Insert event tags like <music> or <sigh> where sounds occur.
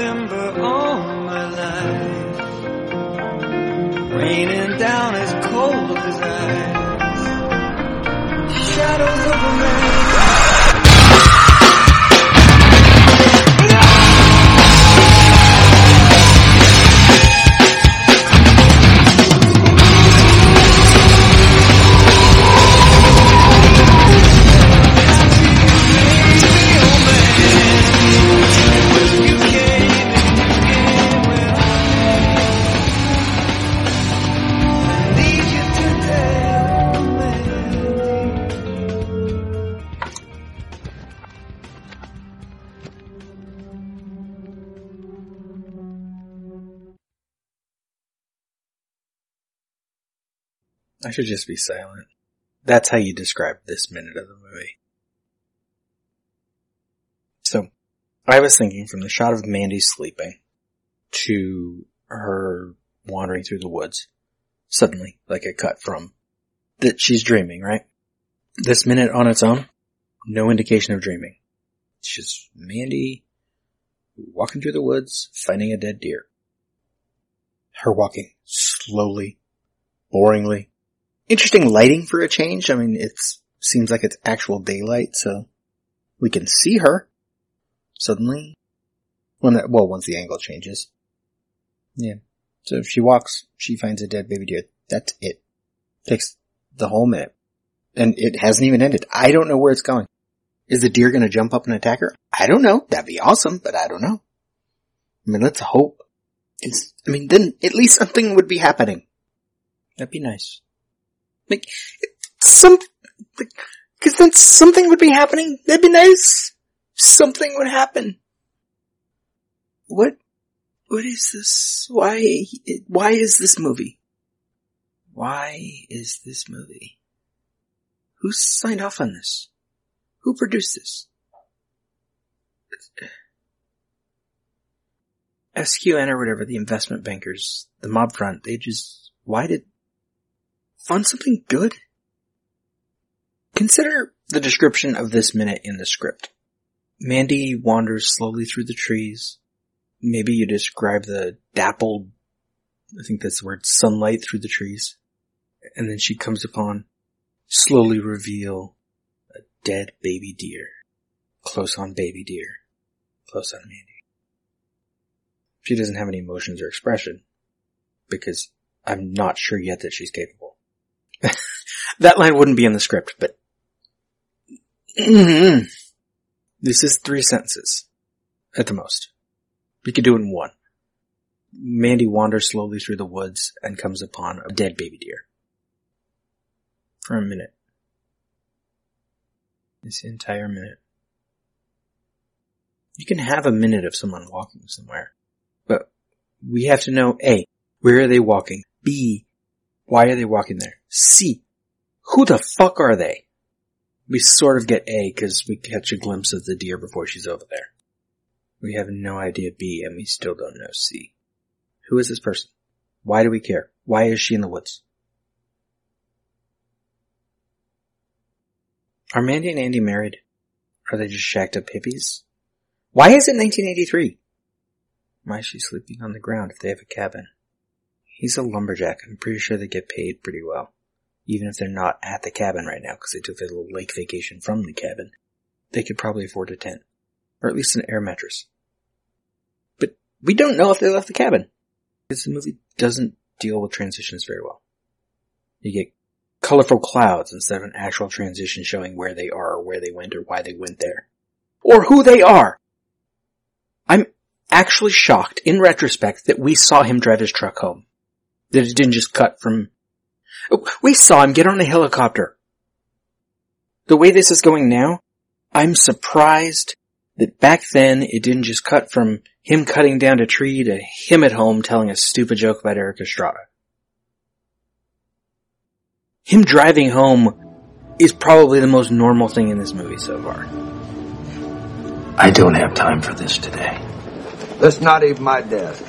remember all my life. Raining down as cold as ice. Shadows I should just be silent. That's how you describe this minute of the movie. So, I was thinking from the shot of Mandy sleeping to her wandering through the woods, suddenly, like a cut from that she's dreaming, right? This minute on its own, no indication of dreaming. It's just Mandy walking through the woods, finding a dead deer. Her walking slowly, boringly. Interesting lighting for a change. I mean, it seems like it's actual daylight, so we can see her suddenly. When well, once the angle changes. Yeah. So if she walks, she finds a dead baby deer. That's it. Takes the whole minute. And it hasn't even ended. I don't know where it's going. Is the deer gonna jump up and attack her? I don't know. That'd be awesome, but I don't know. I mean, let's hope. It's, I mean, then at least something would be happening. That'd be nice. Like, some, cause then something would be happening. That'd be nice. Something would happen. What, what is this? Why, why is this movie? Why is this movie? Who signed off on this? Who produced this? SQN or whatever, the investment bankers, the mob front, they just, why did, fund something good? Consider the description of this minute in the script. Mandy wanders slowly through the trees. Maybe you describe the dappled, I think that's the word, sunlight through the trees. And then she comes upon, slowly reveal a dead baby deer. Close on baby deer. Close on Mandy. She doesn't have any emotions or expression. Because I'm not sure yet that she's capable. <laughs> that line wouldn't be in the script, but mm-hmm. this is three sentences at the most. We could do it in one. Mandy wanders slowly through the woods and comes upon a dead baby deer. For a minute. This entire minute. You can have a minute of someone walking somewhere, but we have to know A, where are they walking? B, why are they walking there? C, who the fuck are they? We sort of get A because we catch a glimpse of the deer before she's over there. We have no idea B and we still don't know C. Who is this person? Why do we care? Why is she in the woods? Are Mandy and Andy married? Are they just shacked up hippies? Why is it 1983? Why is she sleeping on the ground if they have a cabin? He's a lumberjack. I'm pretty sure they get paid pretty well. Even if they're not at the cabin right now because they took their little lake vacation from the cabin. They could probably afford a tent. Or at least an air mattress. But we don't know if they left the cabin. Because the movie doesn't deal with transitions very well. You get colorful clouds instead of an actual transition showing where they are or where they went or why they went there. Or who they are! I'm actually shocked in retrospect that we saw him drive his truck home. That it didn't just cut from, oh, we saw him get on a helicopter. The way this is going now, I'm surprised that back then it didn't just cut from him cutting down a tree to him at home telling a stupid joke about Erik Estrada. Him driving home is probably the most normal thing in this movie so far. I don't have time for this today. That's not even my desk.